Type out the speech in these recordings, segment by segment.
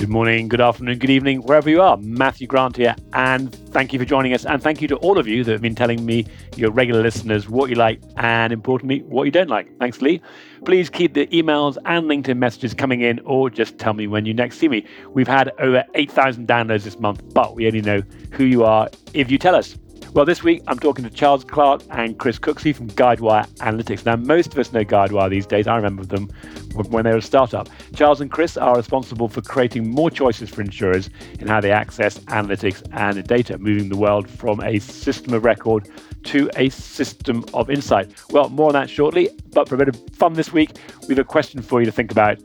Good morning, good afternoon, good evening, wherever you are. Matthew Grant here, and thank you for joining us. And thank you to all of you that have been telling me, your regular listeners, what you like and importantly, what you don't like. Thanks, Lee. Please keep the emails and LinkedIn messages coming in, or just tell me when you next see me. We've had over 8,000 downloads this month, but we only know who you are if you tell us. Well, this week I'm talking to Charles Clarke and Chris Cooksey from Guidewire Analytics. Now, most of us know Guidewire these days. I remember them when they were a startup. Charles and Chris are responsible for creating more choices for insurers in how they access analytics and data, moving the world from a system of record to a system of insight. Well, more on that shortly, but for a bit of fun this week, we have a question for you to think about.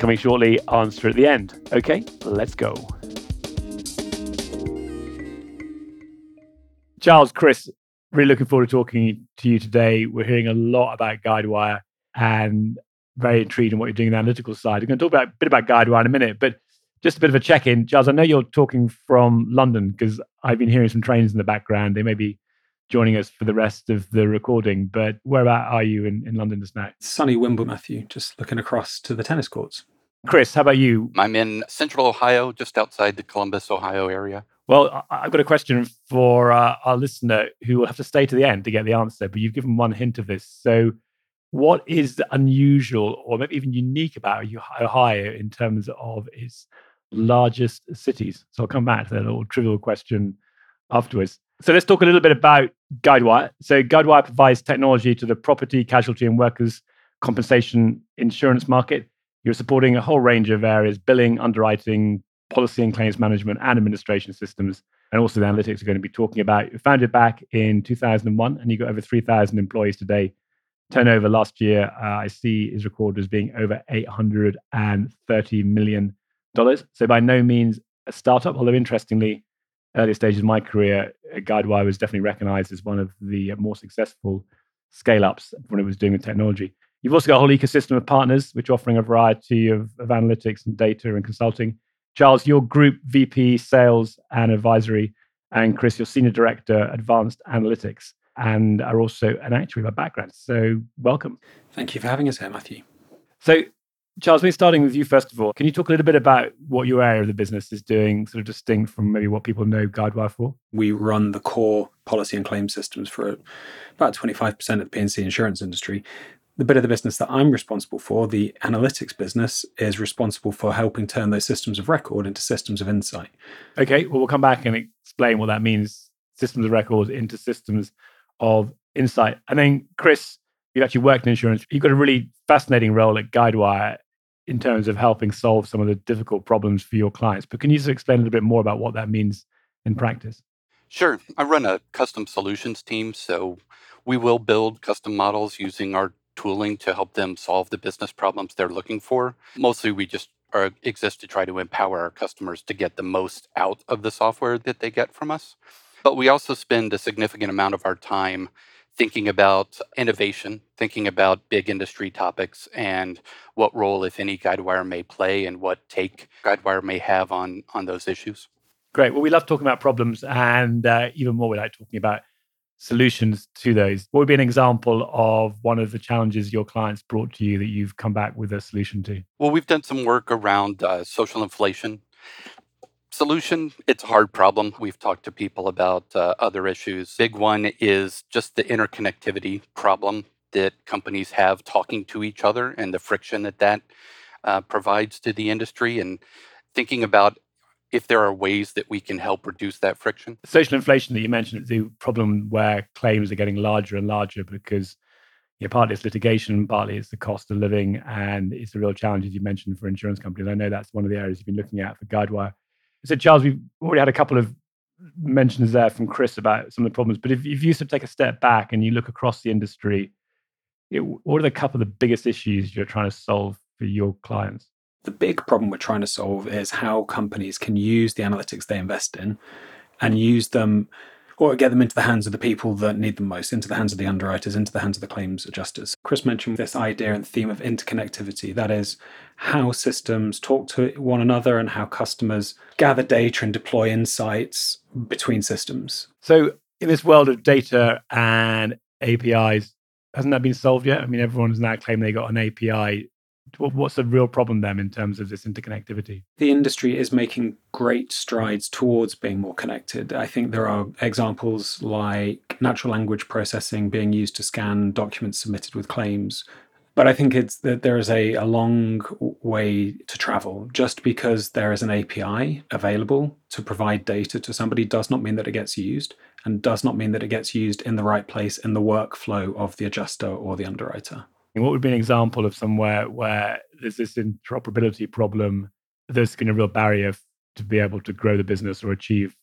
Coming shortly, answer at the end. Okay, let's go. Charles, Chris, really looking forward to talking to you today. We're hearing a lot about Guidewire and very intrigued in what you're doing on the analytical side. I'm going to talk about, a bit about Guidewire in a minute, but just a bit of a check in. Charles, I know you're talking from London because I've been hearing some trains in the background. They may be joining us for the rest of the recording, but whereabout are you in, in London just now? Sunny Wimbledon, Matthew, just looking across to the tennis courts. Chris, how about you? I'm in central Ohio, just outside the Columbus, Ohio area. Well, I've got a question for uh, our listener who will have to stay to the end to get the answer, but you've given one hint of this. So, what is unusual or maybe even unique about Ohio in terms of its largest cities? So, I'll come back to that little trivial question afterwards. So, let's talk a little bit about Guidewire. So, Guidewire provides technology to the property, casualty, and workers' compensation insurance market. You're supporting a whole range of areas billing, underwriting, policy and claims management and administration systems, and also the analytics we're going to be talking about. Founded back in 2001, and you got over 3,000 employees today. Turnover last year, uh, I see, is recorded as being over 830 million dollars. So by no means a startup, although interestingly, earlier stages of my career, uh, Guidewire was definitely recognized as one of the more successful scale ups when it was doing the technology. You've also got a whole ecosystem of partners, which are offering a variety of, of analytics and data and consulting. Charles, your group VP sales and advisory, and Chris, your senior director advanced analytics, and are also an actuary by background. So, welcome. Thank you for having us here, Matthew. So, Charles, me starting with you first of all, can you talk a little bit about what your area of the business is doing, sort of distinct from maybe what people know Guidewire for? We run the core policy and claim systems for about 25% of the P&C insurance industry the bit of the business that I'm responsible for, the analytics business, is responsible for helping turn those systems of record into systems of insight. Okay, well, we'll come back and explain what that means systems of record into systems of insight. And then, Chris, you've actually worked in insurance. You've got a really fascinating role at Guidewire in terms of helping solve some of the difficult problems for your clients. But can you just explain a little bit more about what that means in practice? Sure. I run a custom solutions team. So we will build custom models using our tooling to help them solve the business problems they're looking for. Mostly, we just are, exist to try to empower our customers to get the most out of the software that they get from us. But we also spend a significant amount of our time thinking about innovation, thinking about big industry topics and what role, if any, Guidewire may play and what take Guidewire may have on, on those issues. Great. Well, we love talking about problems, and uh, even more, we like talking about solutions to those. What would be an example of one of the challenges your clients brought to you that you've come back with a solution to? Well, we've done some work around uh, social inflation. Solution, it's a hard problem. We've talked to people about uh, other issues. Big one is just the interconnectivity problem that companies have talking to each other and the friction that that uh, provides to the industry and thinking about if there are ways that we can help reduce that friction. Social inflation that you mentioned, is the problem where claims are getting larger and larger because you know, partly it's litigation, partly it's the cost of living, and it's a real challenge, as you mentioned, for insurance companies. I know that's one of the areas you've been looking at for Guidewire. So, Charles, we've already had a couple of mentions there from Chris about some of the problems, but if, if you sort of take a step back and you look across the industry, know, what are the couple of the biggest issues you're trying to solve for your clients? The big problem we're trying to solve is how companies can use the analytics they invest in and use them or get them into the hands of the people that need them most, into the hands of the underwriters, into the hands of the claims adjusters. Chris mentioned this idea and theme of interconnectivity. That is how systems talk to one another and how customers gather data and deploy insights between systems. So, in this world of data and APIs, hasn't that been solved yet? I mean, everyone's now claiming they got an API What's the real problem then in terms of this interconnectivity? The industry is making great strides towards being more connected. I think there are examples like natural language processing being used to scan documents submitted with claims. But I think it's that there is a, a long way to travel. Just because there is an API available to provide data to somebody does not mean that it gets used and does not mean that it gets used in the right place in the workflow of the adjuster or the underwriter. What would be an example of somewhere where there's this interoperability problem? There's been a real barrier to be able to grow the business or achieve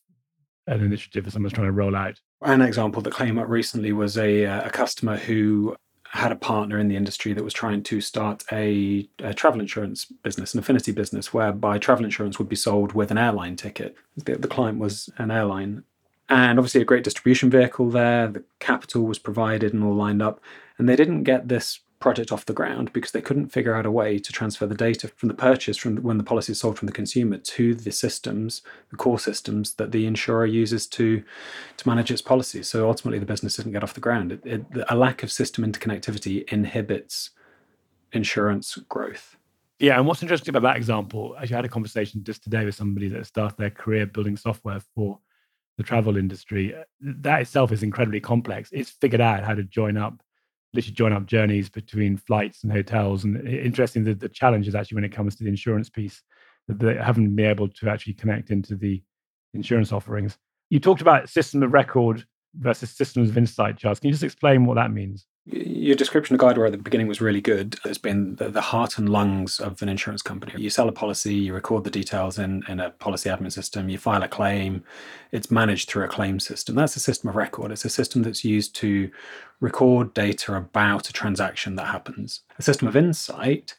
an initiative that someone's trying to roll out. An example that came up recently was a, uh, a customer who had a partner in the industry that was trying to start a, a, travel insurance business, an affinity business, whereby travel insurance would be sold with an airline ticket. The, the client was an airline. And obviously, a great distribution vehicle there. The capital was provided and all lined up. And they didn't get this project off the ground because they couldn't figure out a way to transfer the data from the purchase from when the policy is sold from the consumer to the systems, the core systems that the insurer uses to to manage its policies. So ultimately, the business didn't get off the ground. It, it, a lack of system interconnectivity inhibits insurance growth. Yeah, and what's interesting about that example, actually, I had a conversation just today with somebody that started their career building software for the travel industry. That itself is incredibly complex. It's figured out how to join up literally join up journeys between flights and hotels. And interesting the challenge is actually when it comes to the insurance piece, that they haven't been able to actually connect into the insurance offerings. You talked about system of record versus systems of insight, Charles. Can you just explain what that means? Your description of Guidewire at the beginning was really good. It's been the, the, heart and lungs of an insurance company. You sell a policy, you record the details in, in a policy admin system, you file a claim, it's managed through a claim system. That's a system of record. It's a system that's used to record data about a transaction that happens. A system of insight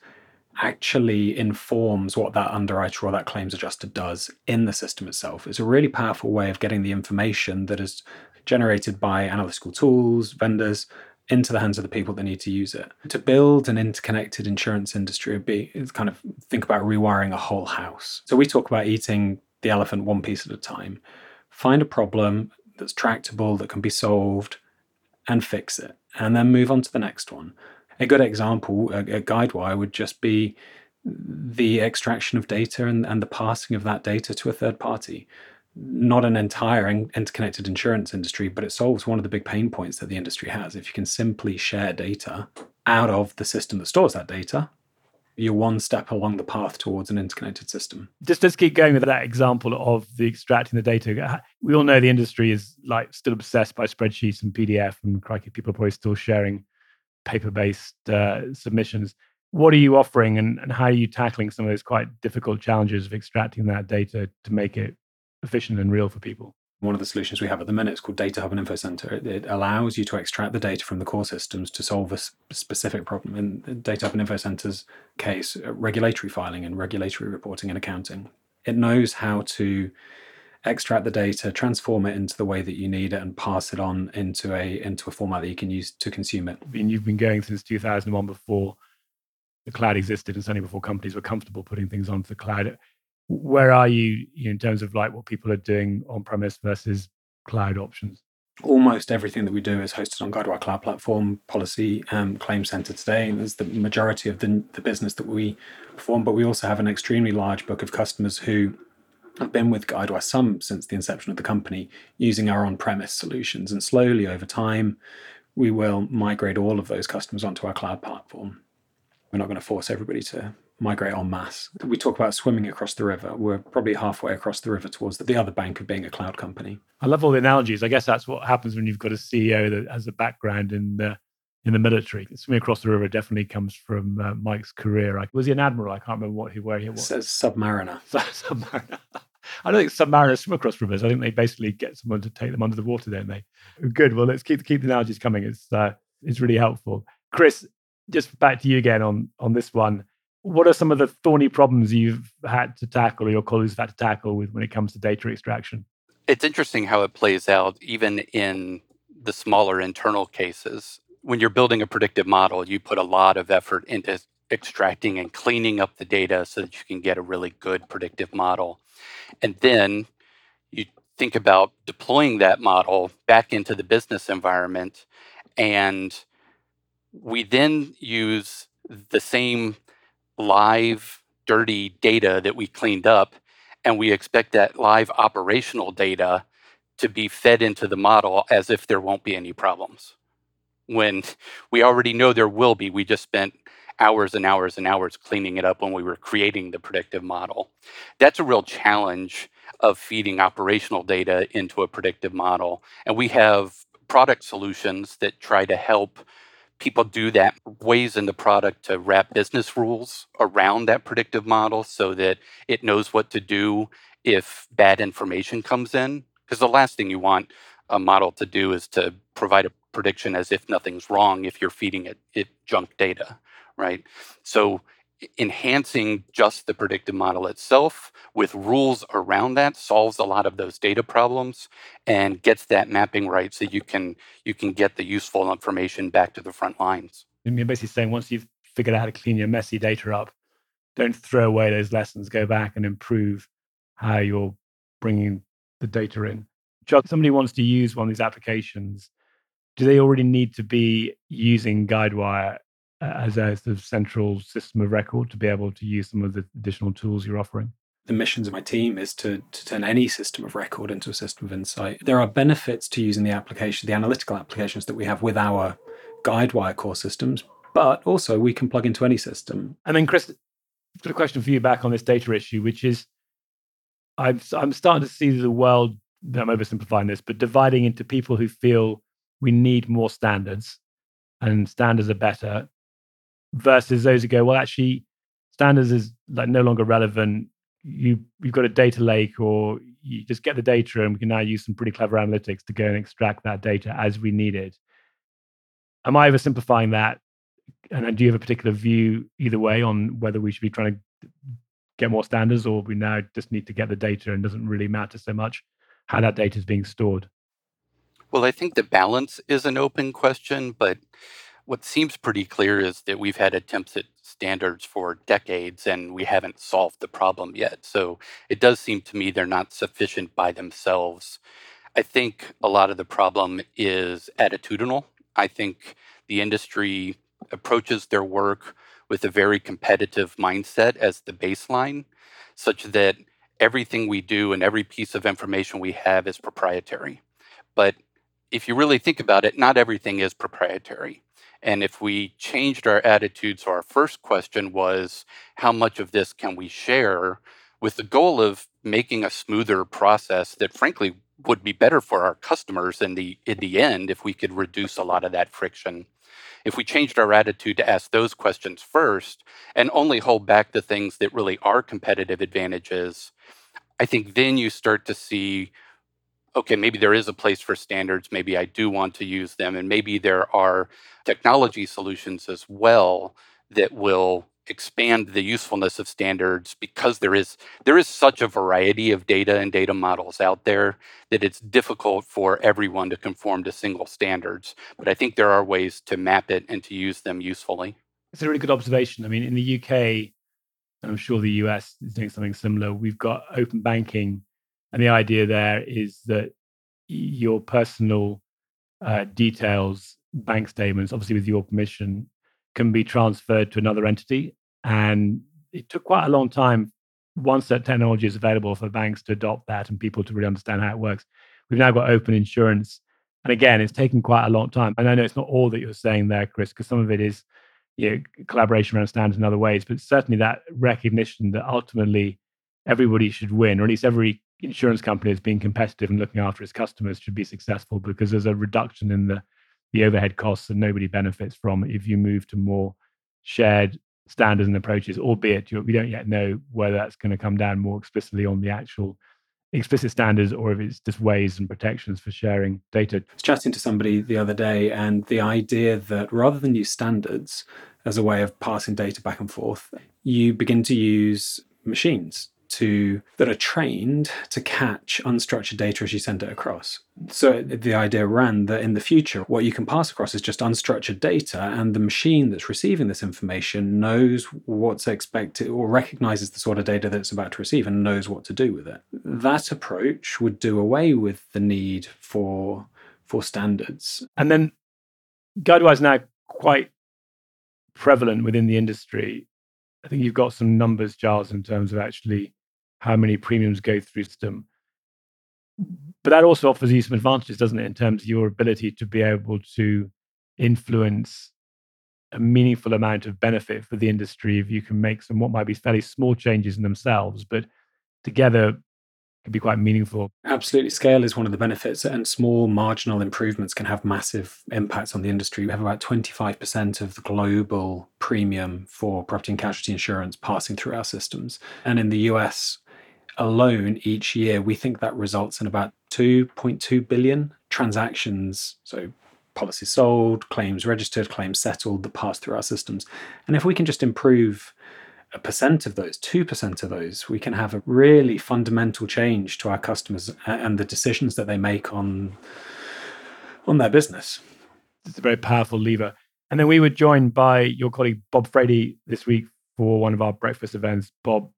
actually informs what that underwriter or that claims adjuster does in the system itself. It's a really powerful way of getting the information that is generated by analytical tools, vendors, into the hands of the people that need to use it. To build an interconnected insurance industry would be kind of think about rewiring a whole house. So we talk about eating the elephant one piece at a time. Find a problem that's tractable, that can be solved, and fix it, and then move on to the next one. A good example, a, a Guidewire, would just be the extraction of data and, and the passing of that data to a third party not an entire interconnected insurance industry, but it solves one of the big pain points that the industry has. If you can simply share data out of the system that stores that data, you're one step along the path towards an interconnected system. Just let's keep going with that example of the extracting the data. We all know the industry is like still obsessed by spreadsheets and PDF, and crikey, people are probably still sharing paper-based uh, submissions. What are you offering, and, and how are you tackling some of those quite difficult challenges of extracting that data to make it efficient and real for people. One of the solutions we have at the minute is called Data Hub and Info Center. It, it allows you to extract the data from the core systems to solve a specific problem. In Data Hub and Info Center's case, uh, regulatory filing and regulatory reporting and accounting. It knows how to extract the data, transform it into the way that you need it, and pass it on into a into a format that you can use to consume it. I mean, you've been going since 2001 before the cloud existed, and certainly before companies were comfortable putting things onto the cloud where are you, in terms of like what people are doing on premise versus cloud options? Almost everything that we do is hosted on Guidewire Cloud Platform, Policy, um, Claim Center today. And there's the majority of the, the business that we perform, but we also have an extremely large book of customers who have been with Guidewire some since the inception of the company using our on-premise solutions. And slowly over time, we will migrate all of those customers onto our cloud platform. We're not going to force everybody to migrate en masse. We talk about swimming across the river. We're probably halfway across the river towards the other bank of being a cloud company. I love all the analogies. I guess that's what happens when you've got a CEO that has a background in the in the military. Swimming across the river definitely comes from uh, Mike's career. Like, was he an admiral? I can't remember what he where he was. Says submariner. submariner. I don't think submariners swim across rivers. I think they basically get someone to take them under the water, don't they? Good. Well, let's keep keep the analogies coming. It's uh, it's really helpful. Chris, just back to you again on on this one what are some of the thorny problems you've had to tackle or your colleagues have had to tackle with when it comes to data extraction? It's interesting how it plays out even in the smaller internal cases. When you're building a predictive model, you put a lot of effort into extracting and cleaning up the data so that you can get a really good predictive model. And then you think about deploying that model back into the business environment. And we then use the same live, dirty data that we cleaned up, and we expect that live operational data to be fed into the model as if there won't be any problems. When we already know there will be, we just spent hours and hours and hours cleaning it up when we were creating the predictive model. That's a real challenge of feeding operational data into a predictive model. And we have product solutions that try to help people do that, ways in the product to wrap business rules around that predictive model so that it knows what to do if bad information comes in. Because the last thing you want a model to do is to provide a prediction as if nothing's wrong if you're feeding it, it junk data right? So enhancing just the predictive model itself with rules around that solves a lot of those data problems and gets that mapping right so you can you can get the useful information back to the front lines. You're basically saying once you've figured out how to clean your messy data up, don't throw away those lessons. Go back and improve how you're bringing the data in. Somebody wants to use one of these applications. Do they already need to be using Guidewire as a sort of central system of record to be able to use some of the additional tools you're offering? The missions of my team is to, to turn any system of record into a system of insight. There are benefits to using the application, the analytical applications that we have with our Guidewire core systems, but also we can plug into any system. And then, Chris, I've got a question for you back on this data issue, which is I'm, I'm starting to see the world, I'm oversimplifying this, but dividing into people who feel we need more standards and standards are better versus those who go, well, actually, standards is like no longer relevant. You you've got a data lake, or you just get the data, and we can now use some pretty clever analytics to go and extract that data as we need it. Am I oversimplifying that? And do you have a particular view either way on whether we should be trying to get more standards, or we now just need to get the data and doesn't really matter so much how that data is being stored? Well, I think the balance is an open question, but what seems pretty clear is that we've had attempts at standards for decades and we haven't solved the problem yet. So it does seem to me they're not sufficient by themselves. I think a lot of the problem is attitudinal. I think the industry approaches their work with a very competitive mindset as the baseline, such that everything we do and every piece of information we have is proprietary. But if you really think about it, not everything is proprietary. And if we changed our attitude, so our first question was, how much of this can we share with the goal of making a smoother process that frankly would be better for our customers in the in the end if we could reduce a lot of that friction. If we changed our attitude to ask those questions first and only hold back the things that really are competitive advantages, I think then you start to see okay, maybe there is a place for standards. Maybe I do want to use them. And maybe there are technology solutions as well that will expand the usefulness of standards because there is there is such a variety of data and data models out there that it's difficult for everyone to conform to single standards but i think there are ways to map it and to use them usefully it's a really good observation i mean in the uk and i'm sure the us is doing something similar we've got open banking and the idea there is that your personal uh, details, bank statements, obviously with your permission, can be transferred to another entity. And it took quite a long time once that technology is available for banks to adopt that and people to really understand how it works. We've now got open insurance. And again, it's taken quite a long time. And I know it's not all that you're saying there, Chris, because some of it is you know, collaboration around standards in other ways, but certainly that recognition that ultimately everybody should win, or at least every insurance company is being competitive and looking after its customers should be successful because there's a reduction in the the overhead costs and nobody benefits from if you move to more shared standards and approaches, albeit we don't yet know whether that's going to come down more explicitly on the actual explicit standards or if it's just ways and protections for sharing data. I was chatting to somebody the other day, and the idea that rather than use standards as a way of passing data back and forth, you begin to use machines to that are trained to catch unstructured data as you send it across. So the idea ran that in the future, what you can pass across is just unstructured data, and the machine that's receiving this information knows what's expected or recognizes the sort of data that it's about to receive and knows what to do with it. That approach would do away with the need for for standards. And then Guidewire is now quite prevalent within the industry I think you've got some numbers, Giles, in terms of actually how many premiums go through system. But that also offers you some advantages, doesn't it, in terms of your ability to be able to influence a meaningful amount of benefit for the industry if you can make some what might be fairly small changes in themselves, but together can be quite meaningful. Absolutely. Scale is one of the benefits, and small marginal improvements can have massive impacts on the industry. We have about 25% of the global premium for property and casualty insurance passing through our systems. And in the US alone, each year, we think that results in about 2.2 billion transactions. So policies sold, claims registered, claims settled that pass through our systems. And if we can just improve a percent of those, 2% of those, we can have a really fundamental change to our customers uh, and the decisions that they make on, on their business. It's a very powerful lever. And then we were joined by your colleague Bob Frady this week for one of our breakfast events. Bob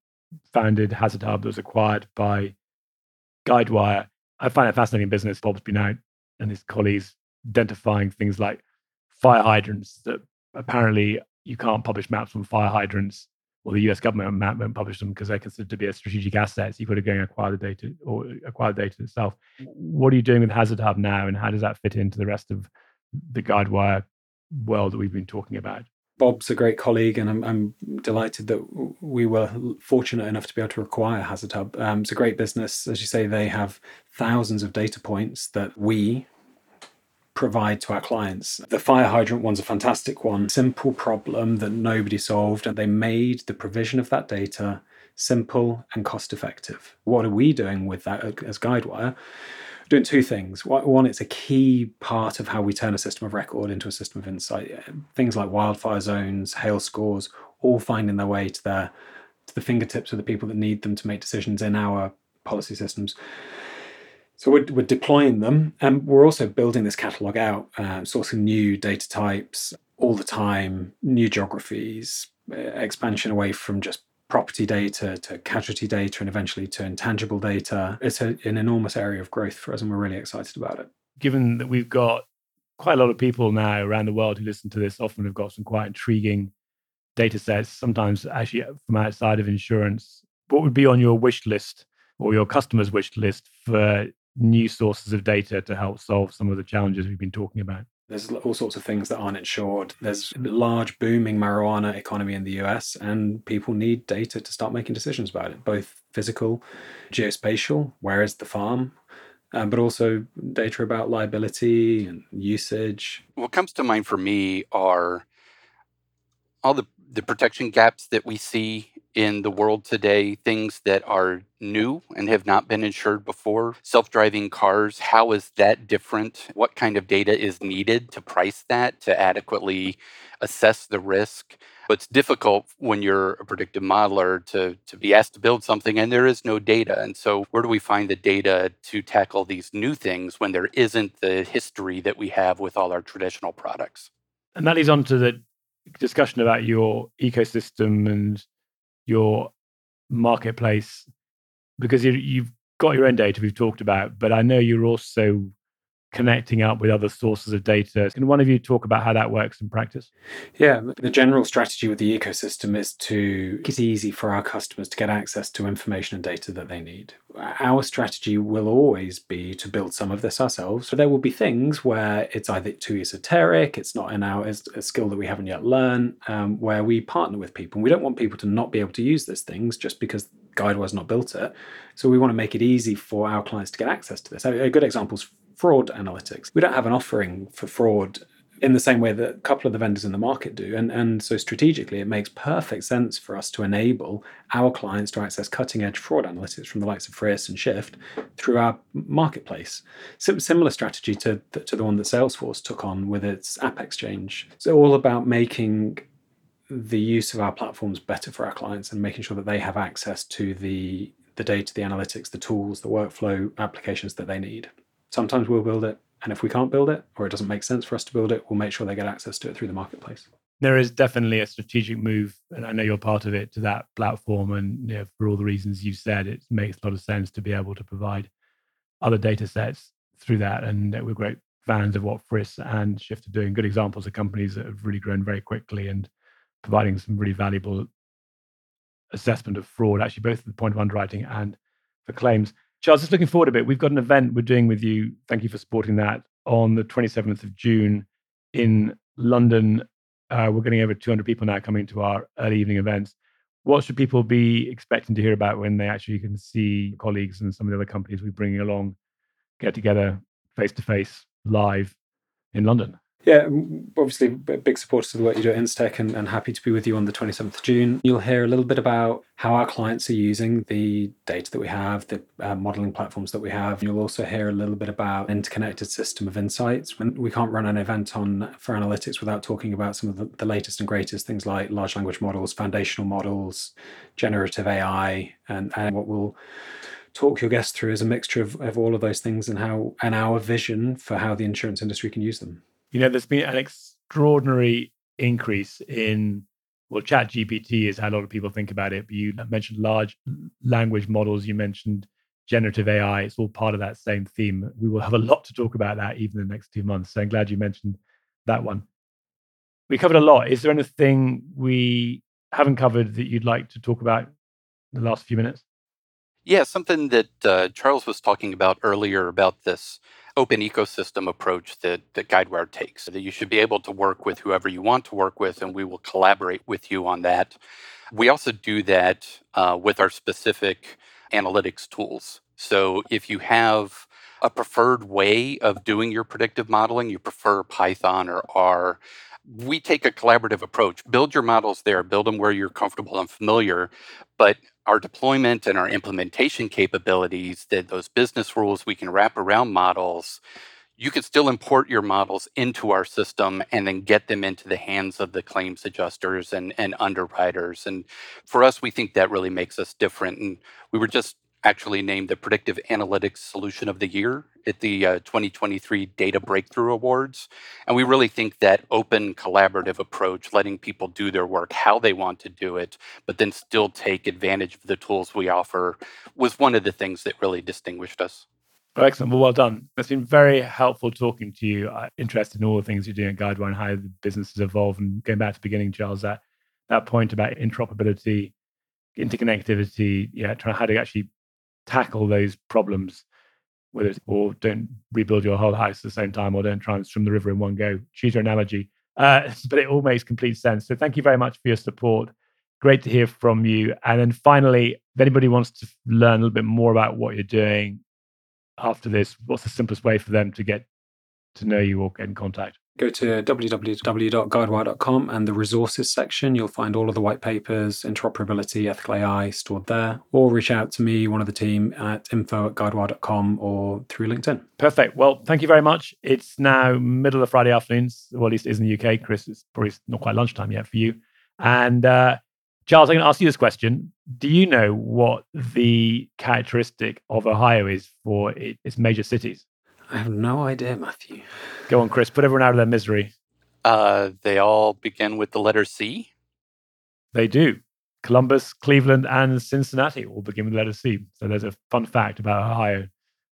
founded Hazard Hub that was acquired by Guidewire. I find it fascinating business. Bob's been out and his colleagues identifying things like fire hydrants that apparently you can't publish maps on fire hydrants or the US government won't publish them because they're considered to be a strategic asset. So you've got to go and acquire the data or acquire the data itself. What are you doing with Hazard Hub now and how does that fit into the rest of the Guidewire world that we've been talking about? Bob's a great colleague, and I'm, I'm, delighted that we were fortunate enough to be able to acquire Hazard Hub. Um, it's a great business. As you say, they have thousands of data points that we, provide to our clients. The fire hydrant one's a fantastic one. Simple problem that nobody solved, and they made the provision of that data simple and cost effective. What are we doing with that as Guidewire? Doing two things. One, it's a key part of how we turn a system of record into a system of insight. Things like wildfire zones, hail scores, all finding their way to their to the fingertips of the people that need them to make decisions in our policy systems. So we're, we're deploying them, and we're also building this catalog out, uh, sourcing new data types all the time, new geographies, uh, expansion away from just property data to casualty data, and eventually to intangible data. It's a, an enormous area of growth for us, and we're really excited about it. Given that we've got quite a lot of people now around the world who listen to this, often have got some quite intriguing data sets, sometimes actually from outside of insurance. What would be on your wish list or your customers' wish list for new sources of data to help solve some of the challenges we've been talking about? There's all sorts of things that aren't insured. There's a large booming marijuana economy in the US, and people need data to start making decisions about it, both physical, geospatial, where is the farm, um, but also data about liability and usage. What comes to mind for me are all the, the protection gaps that we see in the world today, things that are new and have not been insured before. Self driving cars, how is that different? What kind of data is needed to price that, to adequately assess the risk? But it's difficult when you're a predictive modeler to, to be asked to build something and there is no data. And so, where do we find the data to tackle these new things when there isn't the history that we have with all our traditional products? And that leads on to the discussion about your ecosystem and your marketplace because you, have got your own data we've talked about, but I know you're also connecting up with other sources of data. Can one of you talk about how that works in practice? Yeah, the general strategy with the ecosystem is to make it easy for our customers to get access to information and data that they need. Our strategy will always be to build some of this ourselves. So there will be things where it's either too esoteric, it's not in our it's a skill that we haven't yet learned, um, where we partner with people. We don't want people to not be able to use these things just because Guidewire's not built it. So we want to make it easy for our clients to get access to this. A good example is fraud analytics. We don't have an offering for fraud in the same way that a couple of the vendors in the market do. And, and so strategically, it makes perfect sense for us to enable our clients to access cutting edge fraud analytics from the likes of FRISS and Shift through our marketplace. similar strategy to, to the one that Salesforce took on with its App Exchange. So all about making the use of our platforms better for our clients and making sure that they have access to the the data, the analytics, the tools, the workflow applications that they need. Sometimes we'll build it, and if we can't build it or it doesn't make sense for us to build it, we'll make sure they get access to it through the marketplace. There is definitely a strategic move, and I know you're part of it to that platform. And you know, for all the reasons you said, it makes a lot of sense to be able to provide other data sets through that. And we're great fans of what Friss and Shift are doing. Good examples of companies that have really grown very quickly and providing some really valuable assessment of fraud, actually, both at the point of underwriting and for claims. Charles, just looking forward a bit, we've got an event we're doing with you. Thank you for supporting that on the 27th of June in London. Uh, we're getting over 200 people now coming to our early evening events. What should people be expecting to hear about when they actually can see colleagues and some of the other companies we're bringing along get together face to face live in London? Yeah, obviously, big supporters of the work you do at Instech and, and happy to be with you on the 27th of June. You'll hear a little bit about how our clients are using the data that we have, the uh, modeling platforms that we have. You'll also hear a little bit about interconnected system of insights. When we can't run an event on for analytics without talking about some of the, the latest and greatest things like large language models, foundational models, generative AI, and, and what will talk your guests through is a mixture of, of all of those things and how and our vision for how the insurance industry can use them. You know, there's been an extraordinary increase in well, Chat GPT is how a lot of people think about it. But you mentioned large language models. You mentioned generative AI. It's all part of that same theme. We will have a lot to talk about that even in the next two months. So I'm glad you mentioned that one. We covered a lot. Is there anything we haven't covered that you'd like to talk about the last few minutes? Yeah, something that uh, Charles was talking about earlier about this open ecosystem approach that, that Guidewire takes. That you should be able to work with whoever you want to work with, and we will collaborate with you on that. We also do that uh, with our specific analytics tools. So if you have a preferred way of doing your predictive modeling, you prefer Python or R, we take a collaborative approach. Build your models there, build them where you're comfortable and familiar, but our deployment and our implementation capabilities, that those business rules we can wrap around models, you can still import your models into our system and then get them into the hands of the claims adjusters and, and underwriters. And for us, we think that really makes us different. And we were just actually named the Predictive Analytics Solution of the Year at the uh, 2023 Data Breakthrough Awards. And we really think that open, collaborative approach, letting people do their work how they want to do it, but then still take advantage of the tools we offer, was one of the things that really distinguished us. Excellent. Well, well done. It's been very helpful talking to you. I'm interested in all the things you're doing at Guidewire and how the business has evolved. And going back to the beginning, Charles, that, that point about interoperability, interconnectivity, yeah, trying to how to actually tackle those problems, whether it's or don't rebuild your whole house at the same time or don't try and swim the river in one go. Choose your analogy. Uh, but it all makes complete sense. So thank you very much for your support. Great to hear from you. And then finally, if anybody wants to learn a little bit more about what you're doing after this, what's the simplest way for them to get to know you or get in contact? Go to www.guidewire.com and the resources section. You'll find all of the white papers, interoperability, ethical AI stored there. Or reach out to me, one of the team, at info at guidewire.com or through LinkedIn. Perfect. Well, thank you very much. It's now middle of Friday afternoons, well, at least it is in the UK. Chris, it's probably not quite lunchtime yet for you. And uh, Charles, I'm going to ask you this question. Do you know what the characteristic of Ohio is for its major cities? I have no idea, Matthew. Go on, Chris. Put everyone out of their misery. Uh, they all begin with the letter C. They do. Columbus, Cleveland, and Cincinnati all begin with the letter C. So there's a fun fact about Ohio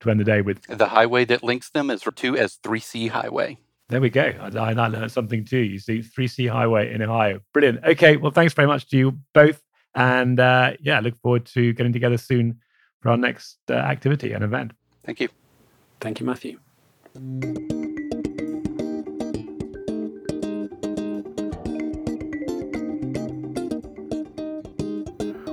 to end the day with. The highway that links them is referred to as 3C Highway. There we go. I, I learned something too. You see, 3C Highway in Ohio. Brilliant. Okay. Well, thanks very much to you both. And uh, yeah, look forward to getting together soon for our next uh, activity and event. Thank you. Thank you, Matthew.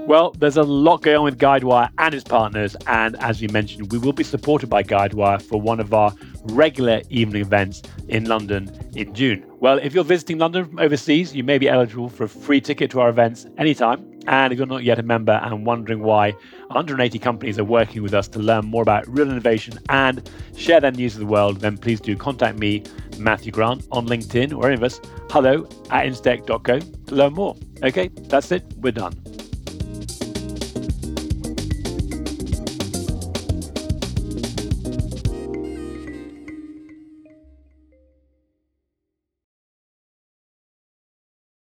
Well, there's a lot going on with Guidewire and its partners, and as we mentioned, we will be supported by Guidewire for one of our regular evening events in London in June. Well, if you're visiting London from overseas, you may be eligible for a free ticket to our events anytime. And if you're not yet a member and wondering why 180 companies are working with us to learn more about real innovation and share their news of the world, then please do contact me, Matthew Grant, on LinkedIn or any of us, hello at instech.co to learn more. Okay, that's it. We're done.